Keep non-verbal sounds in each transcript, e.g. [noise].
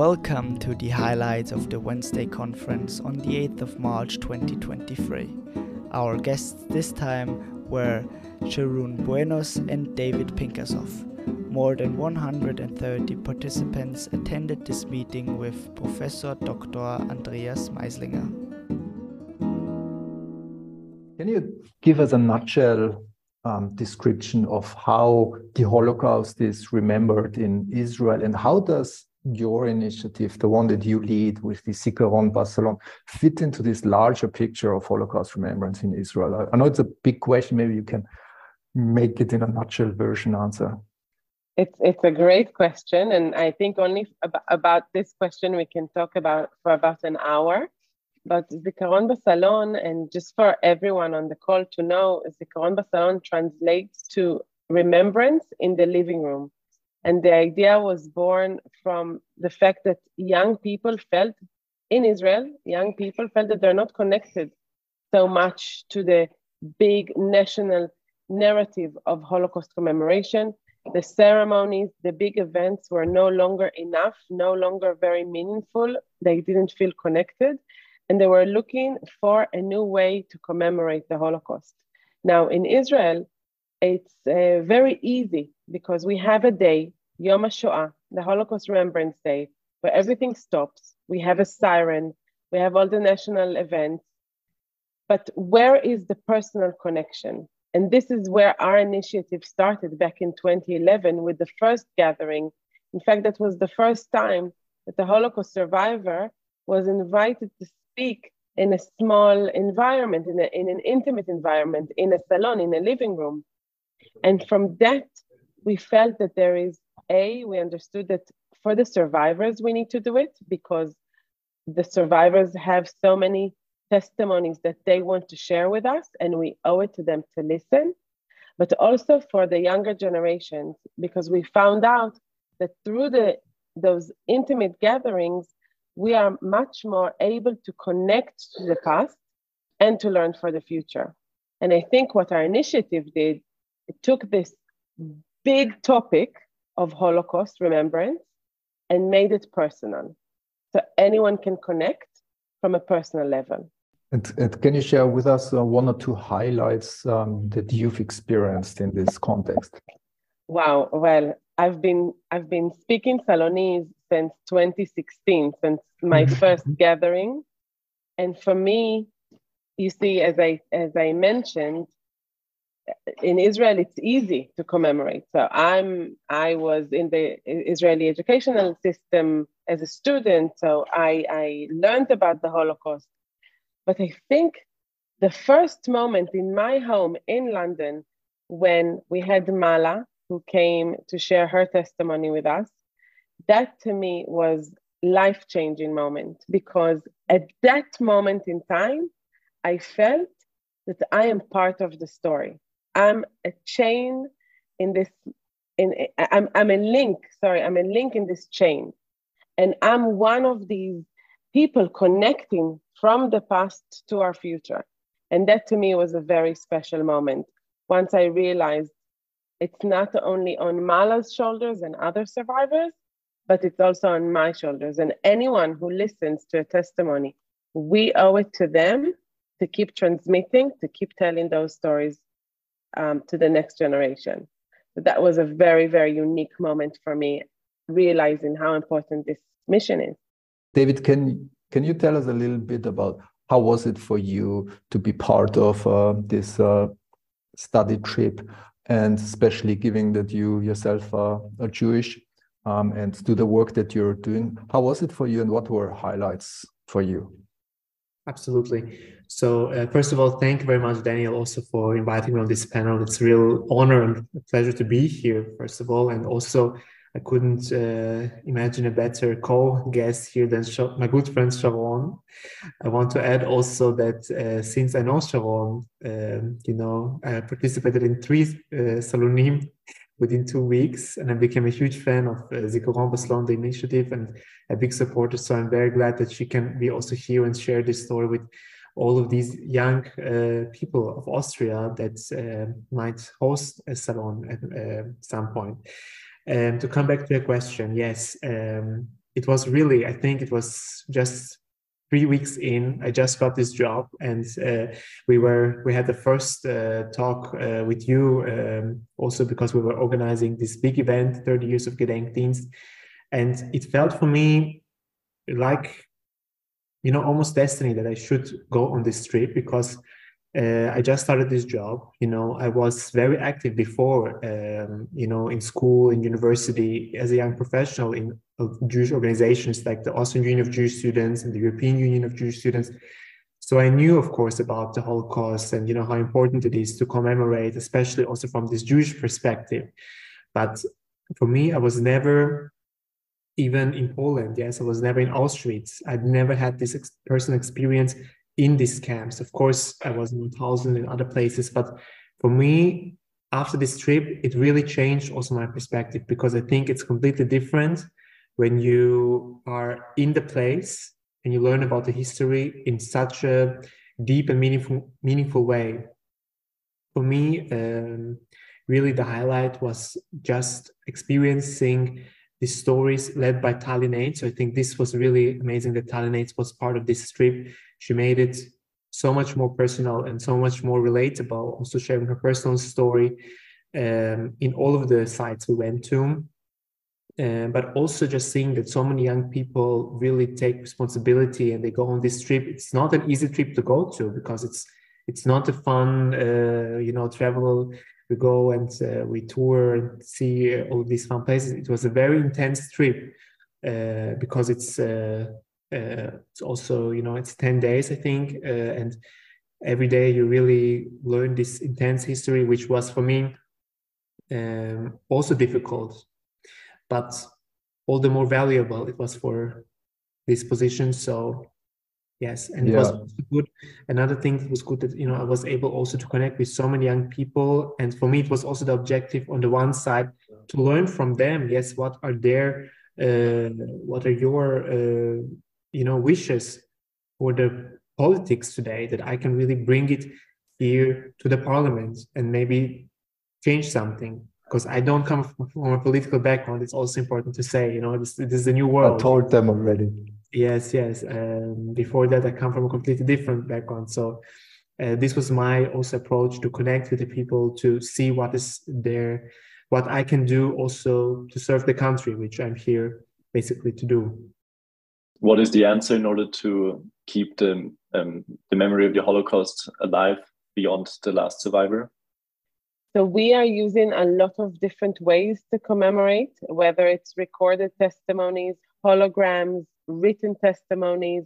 Welcome to the highlights of the Wednesday conference on the 8th of March 2023. Our guests this time were Sharon Buenos and David Pinchasov. More than 130 participants attended this meeting with Professor Dr. Andreas Maislinger. Can you give us a nutshell um, description of how the Holocaust is remembered in Israel and how does your initiative, the one that you lead with the Zikaron Basalon, fit into this larger picture of Holocaust remembrance in Israel? I know it's a big question. Maybe you can make it in a nutshell version answer. It's it's a great question, and I think only ab- about this question we can talk about for about an hour. But Zikaron Basalon, and just for everyone on the call to know, Zikaron Basalon translates to remembrance in the living room. And the idea was born from the fact that young people felt in Israel, young people felt that they're not connected so much to the big national narrative of Holocaust commemoration. The ceremonies, the big events were no longer enough, no longer very meaningful. They didn't feel connected. And they were looking for a new way to commemorate the Holocaust. Now, in Israel, it's uh, very easy because we have a day, Yom HaShoah, the Holocaust Remembrance Day, where everything stops. We have a siren, we have all the national events. But where is the personal connection? And this is where our initiative started back in 2011 with the first gathering. In fact, that was the first time that the Holocaust survivor was invited to speak in a small environment, in, a, in an intimate environment, in a salon, in a living room. And from that, we felt that there is a, we understood that for the survivors, we need to do it because the survivors have so many testimonies that they want to share with us, and we owe it to them to listen. But also for the younger generations, because we found out that through the, those intimate gatherings, we are much more able to connect to the past and to learn for the future. And I think what our initiative did, it took this big topic of Holocaust remembrance and made it personal. So anyone can connect from a personal level. And, and can you share with us uh, one or two highlights um, that you've experienced in this context? Wow. Well, I've been I've been speaking Salonim since 2016, since my first gathering, and for me, you see, as I as I mentioned, in Israel, it's easy to commemorate. So I'm I was in the Israeli educational system as a student, so I I learned about the Holocaust. But I think the first moment in my home in London when we had Mala, who came to share her testimony with us, that to me was life-changing moment because at that moment in time, I felt that I am part of the story. I'm a chain in this, in I'm, I'm a link, sorry, I'm a link in this chain. And I'm one of these people connecting from the past to our future. And that to me was a very special moment. Once I realized it's not only on Mala's shoulders and other survivors, but it's also on my shoulders. And anyone who listens to a testimony, we owe it to them to keep transmitting, to keep telling those stories um, to the next generation. So that was a very, very unique moment for me, realizing how important this mission is. David, can can you tell us a little bit about how was it for you to be part of uh, this uh, study trip, and especially given that you yourself are, are Jewish um, and do the work that you're doing? How was it for you, and what were highlights for you? Absolutely. So uh, first of all, thank you very much, Daniel, also for inviting me on this panel. It's a real honor and pleasure to be here, first of all, and also I couldn't uh, imagine a better co-guest here than my good friend Sharon. I want to add also that uh, since I know Sharon, um, you know, I participated in three uh, Salonim within two weeks, and I became a huge fan of uh, Zikaron Basalon, the initiative, and a big supporter. So I'm very glad that she can be also here and share this story with all of these young uh, people of Austria that uh, might host a salon at uh, some point. Um, to come back to the question, yes, um, it was really, I think it was just three weeks in. I just got this job, and uh, we were we had the first uh, talk uh, with you um, also because we were organizing this big event, 30 years of Gedenkdienst, and it felt for me like you know almost destiny that I should go on this trip because uh, I just started this job. You know, I was very active before, um, you know, in school, in university, as a young professional in Jewish organizations like the Austrian Union of Jewish Students and the European Union of Jewish Students. So I knew, of course, about the Holocaust and you know how important it is to commemorate, especially also from this Jewish perspective. But for me, I was never even in Poland. Yes, I was never in Auschwitz. I'd never had this ex- personal experience in these camps. Of course, I was in Mauthausen and other places, but for me, after this trip, it really changed also my perspective because I think it's completely different when you are in the place and you learn about the history in such a deep and meaningful meaningful way. For me, um, really the highlight was just experiencing the stories led by Tali Nates. So I think this was really amazing that Tali Nates was part of this trip she made it so much more personal and so much more relatable, also sharing her personal story um, in all of the sites we went to. Uh, but also just seeing that so many young people really take responsibility and they go on this trip. It's not an easy trip to go to because it's it's not a fun, uh, you know, travel. We go and uh, we tour and see all these fun places. It was a very intense trip uh, because it's uh, uh, it's also you know it's 10 days i think uh, and every day you really learn this intense history which was for me um, also difficult but all the more valuable it was for this position so yes and yeah. it was good another thing that was good that you know i was able also to connect with so many young people and for me it was also the objective on the one side to learn from them yes what are their uh, what are your uh, you know wishes for the politics today that I can really bring it here to the parliament and maybe change something because I don't come from a political background. It's also important to say, you know, this, this is a new world. I told them already. Yes, yes. Um, before that, I come from a completely different background. So uh, this was my also approach to connect with the people to see what is there, what I can do also to serve the country, which I'm here basically to do what is the answer in order to keep the um, the memory of the Holocaust alive beyond the last survivor? So we are using a lot of different ways to commemorate, whether it's recorded testimonies, holograms, written testimonies.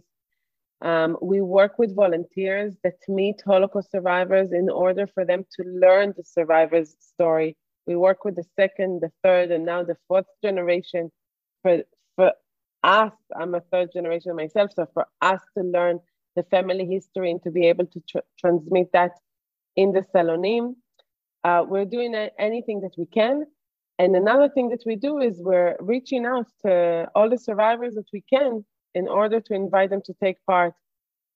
Um, we work with volunteers that meet Holocaust survivors in order for them to learn the survivor's story. We work with the second, the third, and now the fourth generation for, for us, I'm a third generation myself, so for us to learn the family history and to be able to tr- transmit that in the Salonim, uh, we're doing a- anything that we can. And another thing that we do is we're reaching out to all the survivors that we can in order to invite them to take part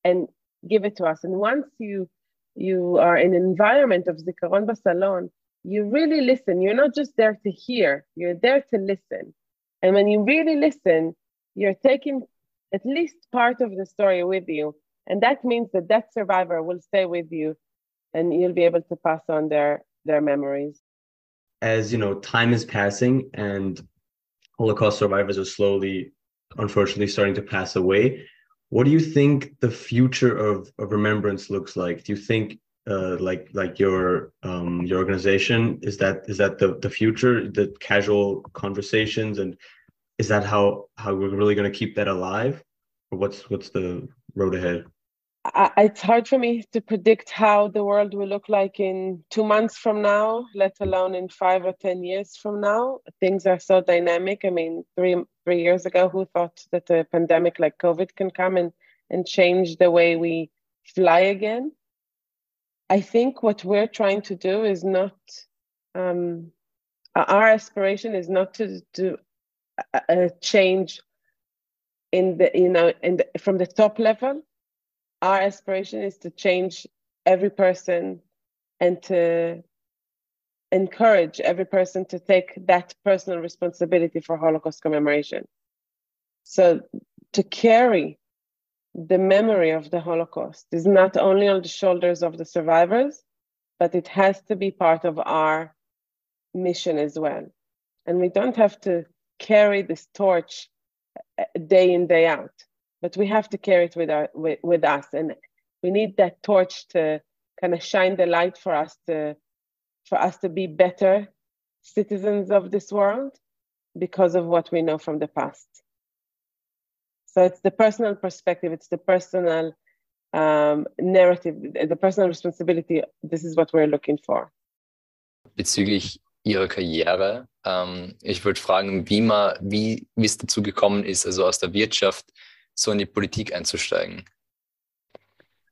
and give it to us. And once you you are in an environment of Zikaron Basalon, you really listen. You're not just there to hear, you're there to listen. And when you really listen, you're taking at least part of the story with you. And that means that that survivor will stay with you and you'll be able to pass on their, their memories. As you know, time is passing and Holocaust survivors are slowly, unfortunately, starting to pass away. What do you think the future of, of remembrance looks like? Do you think uh, like like your um, your organization is that is that the the future the casual conversations and is that how how we're really going to keep that alive or what's what's the road ahead it's hard for me to predict how the world will look like in two months from now let alone in five or ten years from now. Things are so dynamic. I mean three three years ago who thought that a pandemic like covid can come and and change the way we fly again? I think what we're trying to do is not um, our aspiration is not to, to a change in the you know in the, from the top level our aspiration is to change every person and to encourage every person to take that personal responsibility for holocaust commemoration So to carry the memory of the Holocaust is not only on the shoulders of the survivors, but it has to be part of our mission as well. And we don't have to carry this torch uh, day in, day out, but we have to carry it with, our, with, with us. And we need that torch to kind of shine the light for us to, for us to be better citizens of this world because of what we know from the past. So it's the personal perspective, it's the personal um, narrative, the personal responsibility. This is what we're looking for. Bezüglich Ihrer Karriere, ähm, ich würde fragen, wie, man, wie, wie es dazu gekommen ist, also aus der Wirtschaft so in die Politik einzusteigen.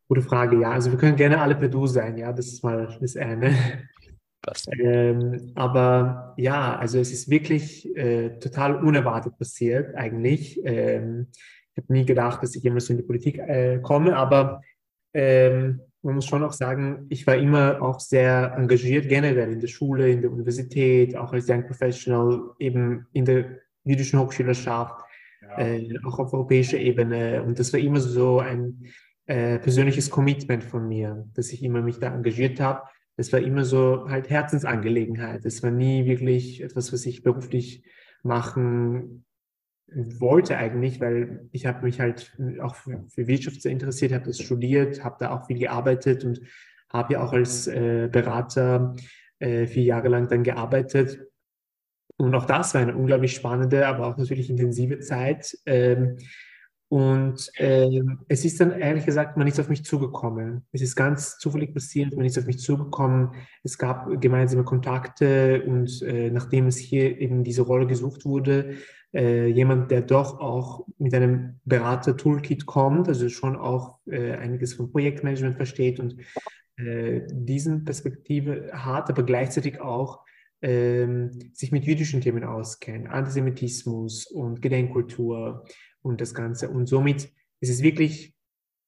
Gute Frage, ja. Also wir können gerne alle per Du sein, ja. Das ist mal das eine. Ähm, aber ja, also es ist wirklich äh, total unerwartet passiert eigentlich. Ähm, ich habe nie gedacht, dass ich jemals so in die Politik äh, komme, aber ähm, man muss schon auch sagen, ich war immer auch sehr engagiert generell in der Schule, in der Universität, auch als Young Professional, eben in der jüdischen Hochschülerschaft, äh, auch auf europäischer Ebene. Und das war immer so ein äh, persönliches Commitment von mir, dass ich immer mich da engagiert habe es war immer so halt Herzensangelegenheit. Es war nie wirklich etwas, was ich beruflich machen wollte eigentlich, weil ich habe mich halt auch für, für Wirtschaft sehr interessiert, habe das studiert, habe da auch viel gearbeitet und habe ja auch als äh, Berater äh, vier Jahre lang dann gearbeitet. Und auch das war eine unglaublich spannende, aber auch natürlich intensive Zeit. Ähm, und äh, es ist dann ehrlich gesagt, man ist auf mich zugekommen. Es ist ganz zufällig passiert, man ist auf mich zugekommen. Es gab gemeinsame Kontakte und äh, nachdem es hier eben diese Rolle gesucht wurde, äh, jemand, der doch auch mit einem Berater-Toolkit kommt, also schon auch äh, einiges vom Projektmanagement versteht und äh, diesen Perspektive hat, aber gleichzeitig auch ähm, sich mit jüdischen Themen auskennt, Antisemitismus und Gedenkkultur und das Ganze. Und somit ist es wirklich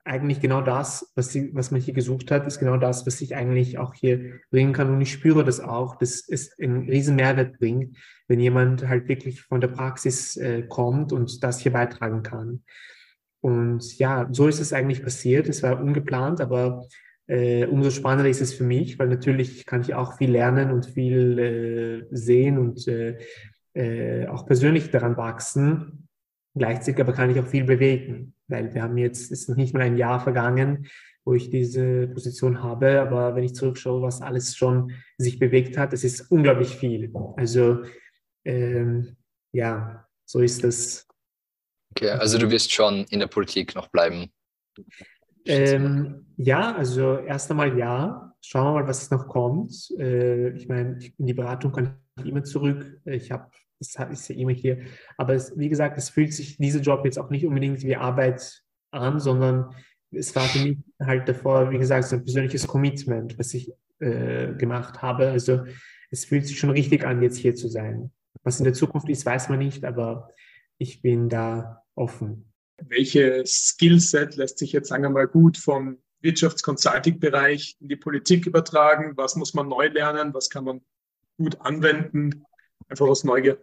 eigentlich genau das, was, sie, was man hier gesucht hat, ist genau das, was ich eigentlich auch hier bringen kann. Und ich spüre das auch, dass es einen riesen Mehrwert bringt, wenn jemand halt wirklich von der Praxis äh, kommt und das hier beitragen kann. Und ja, so ist es eigentlich passiert. Es war ungeplant, aber äh, umso spannender ist es für mich, weil natürlich kann ich auch viel lernen und viel äh, sehen und äh, äh, auch persönlich daran wachsen. Gleichzeitig aber kann ich auch viel bewegen, weil wir haben jetzt, es ist noch nicht mal ein Jahr vergangen, wo ich diese Position habe, aber wenn ich zurückschaue, was alles schon sich bewegt hat, es ist unglaublich viel. Also ähm, ja, so ist das. Okay, also du wirst schon in der Politik noch bleiben. Ähm, ja, also erst einmal ja. Schauen wir mal, was noch kommt. Äh, ich meine, in die Beratung kann ich immer zurück. Ich habe das ist ja immer hier. Aber es, wie gesagt, es fühlt sich dieser Job jetzt auch nicht unbedingt wie Arbeit an, sondern es war für mich halt davor, wie gesagt, so ein persönliches Commitment, was ich äh, gemacht habe. Also es fühlt sich schon richtig an, jetzt hier zu sein. Was in der Zukunft ist, weiß man nicht, aber ich bin da offen. Welches Skillset lässt sich jetzt, sagen wir mal, gut vom Wirtschaftsconsulting-Bereich in die Politik übertragen? Was muss man neu lernen? Was kann man gut anwenden? Einfach aus Neugier.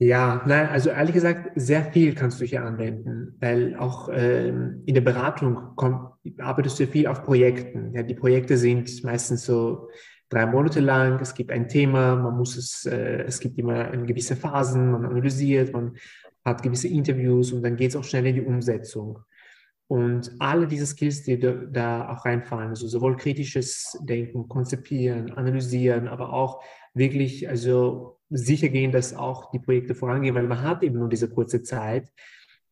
Ja, nein, also ehrlich gesagt, sehr viel kannst du hier anwenden, weil auch ähm, in der Beratung kommt, arbeitest du viel auf Projekten. Ja, die Projekte sind meistens so drei Monate lang, es gibt ein Thema, man muss es, äh, es gibt immer gewisse Phasen, man analysiert, man hat gewisse Interviews und dann geht es auch schnell in die Umsetzung. Und alle diese Skills, die da, auch reinfallen, also sowohl kritisches Denken, Konzipieren, Analysieren, aber auch wirklich, also sicher gehen, dass auch die Projekte vorangehen, weil man hat eben nur diese kurze Zeit.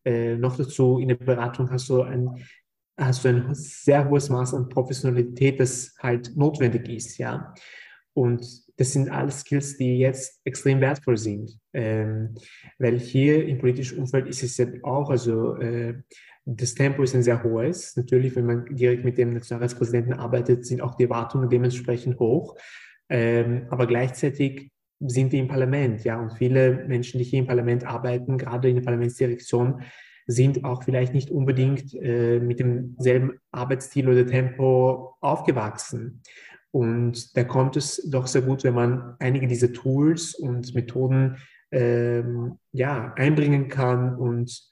Äh, noch dazu in der Beratung hast du ein hast du ein sehr hohes Maß an Professionalität, das halt notwendig ist, ja. Und das sind alles Skills, die jetzt extrem wertvoll sind, ähm, weil hier im politischen Umfeld ist es ja auch, also äh, das Tempo ist ein sehr hohes. Natürlich, wenn man direkt mit dem Nationalratspräsidenten arbeitet, sind auch die Erwartungen dementsprechend hoch. Ähm, aber gleichzeitig sind wir im Parlament, ja, und viele Menschen, die hier im Parlament arbeiten, gerade in der Parlamentsdirektion, sind auch vielleicht nicht unbedingt äh, mit demselben Arbeitsstil oder Tempo aufgewachsen. Und da kommt es doch sehr gut, wenn man einige dieser Tools und Methoden ähm, ja, einbringen kann und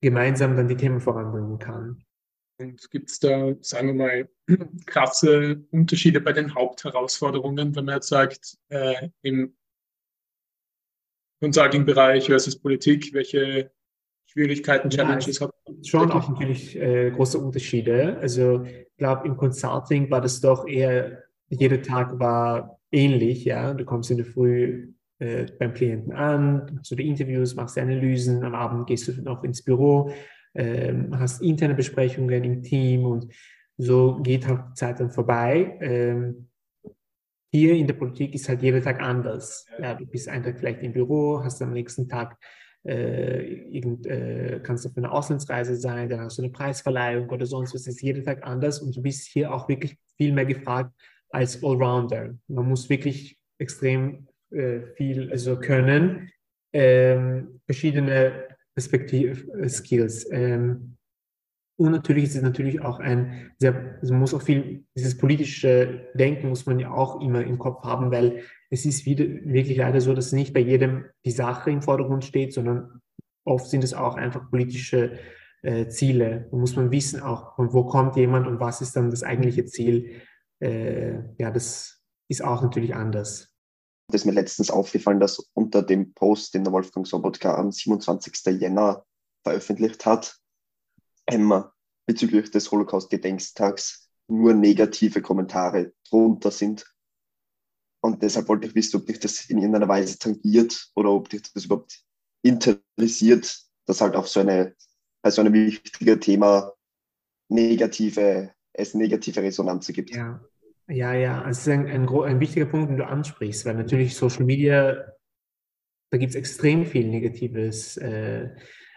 gemeinsam dann die Themen voranbringen kann. Und gibt es da, sagen wir mal, [clears throat] krasse Unterschiede bei den Hauptherausforderungen, wenn man jetzt sagt, äh, im Consulting-Bereich versus Politik, welche Schwierigkeiten, Challenges ja, hat? Schon auch natürlich äh, große Unterschiede. Also ich glaube, im Consulting war das doch eher, jeder Tag war ähnlich, ja. Du kommst in der Früh äh, beim Klienten an, machst du die Interviews, machst die Analysen, am Abend gehst du noch ins Büro, ähm, hast interne Besprechungen im Team und so geht halt die Zeit dann vorbei. Ähm, hier in der Politik ist halt jeder Tag anders. Ja, du bist einen Tag vielleicht im Büro, hast am nächsten Tag äh, irgend, äh, kannst du für eine Auslandsreise sein, dann hast du eine Preisverleihung oder sonst was. Es ist jeder Tag anders und du bist hier auch wirklich viel mehr gefragt als Allrounder. Man muss wirklich extrem äh, viel also können, ähm, verschiedene Perspektiv-Skills. Ähm, und natürlich ist es natürlich auch ein sehr, also muss auch viel, dieses politische Denken muss man ja auch immer im Kopf haben, weil es ist wieder, wirklich leider so, dass nicht bei jedem die Sache im Vordergrund steht, sondern oft sind es auch einfach politische äh, Ziele. Da muss man wissen auch, von wo kommt jemand und was ist dann das eigentliche Ziel. Äh, ja, das ist auch natürlich anders. Das ist mir letztens aufgefallen, dass unter dem Post, den der Wolfgang Sobotka am 27. Jänner veröffentlicht hat, Emma bezüglich des Holocaust-Gedenkstags nur negative Kommentare drunter sind. Und deshalb wollte ich wissen, ob dich das in irgendeiner Weise tangiert oder ob dich das überhaupt interessiert, dass halt auf so eine, also ein wichtiges Thema negative, es negative Resonanzen gibt. Ja, ja, ja, es ist ein, ein, ein, wichtiger Punkt, den du ansprichst, weil natürlich Social Media, da gibt es extrem viel Negatives äh,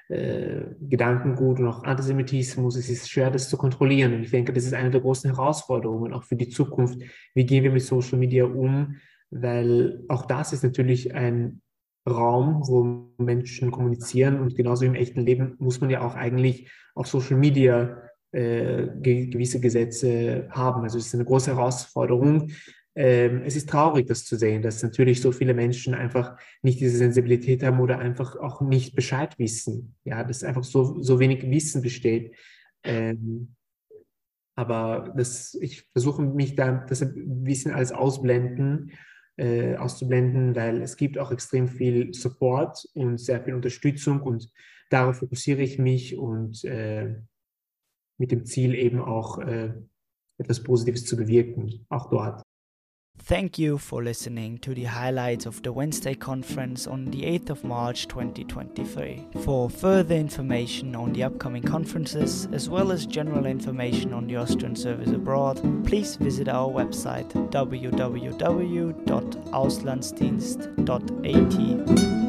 äh, Gedankengut und auch Antisemitismus. Es ist schwer, das zu kontrollieren. Und ich denke, das ist eine der großen Herausforderungen auch für die Zukunft. Wie gehen wir mit Social Media um? Weil auch das ist natürlich ein Raum, wo Menschen kommunizieren und genauso im echten Leben muss man ja auch eigentlich auf Social Media äh, gewisse Gesetze haben. Also es ist eine große Herausforderung. Ähm, es ist traurig, das zu sehen, dass natürlich so viele Menschen einfach nicht diese Sensibilität haben oder einfach auch nicht Bescheid wissen. Ja, dass einfach so, so wenig Wissen besteht. Ähm, aber das, ich versuche mich da das ein bisschen als ausblenden, äh, auszublenden, weil es gibt auch extrem viel Support und sehr viel Unterstützung und darauf fokussiere ich mich und äh, mit dem Ziel eben auch äh, etwas Positives zu bewirken, auch dort. Thank you for listening to the highlights of the Wednesday conference on the 8th of March 2023. For further information on the upcoming conferences, as well as general information on the Austrian service abroad, please visit our website www.auslandsdienst.at.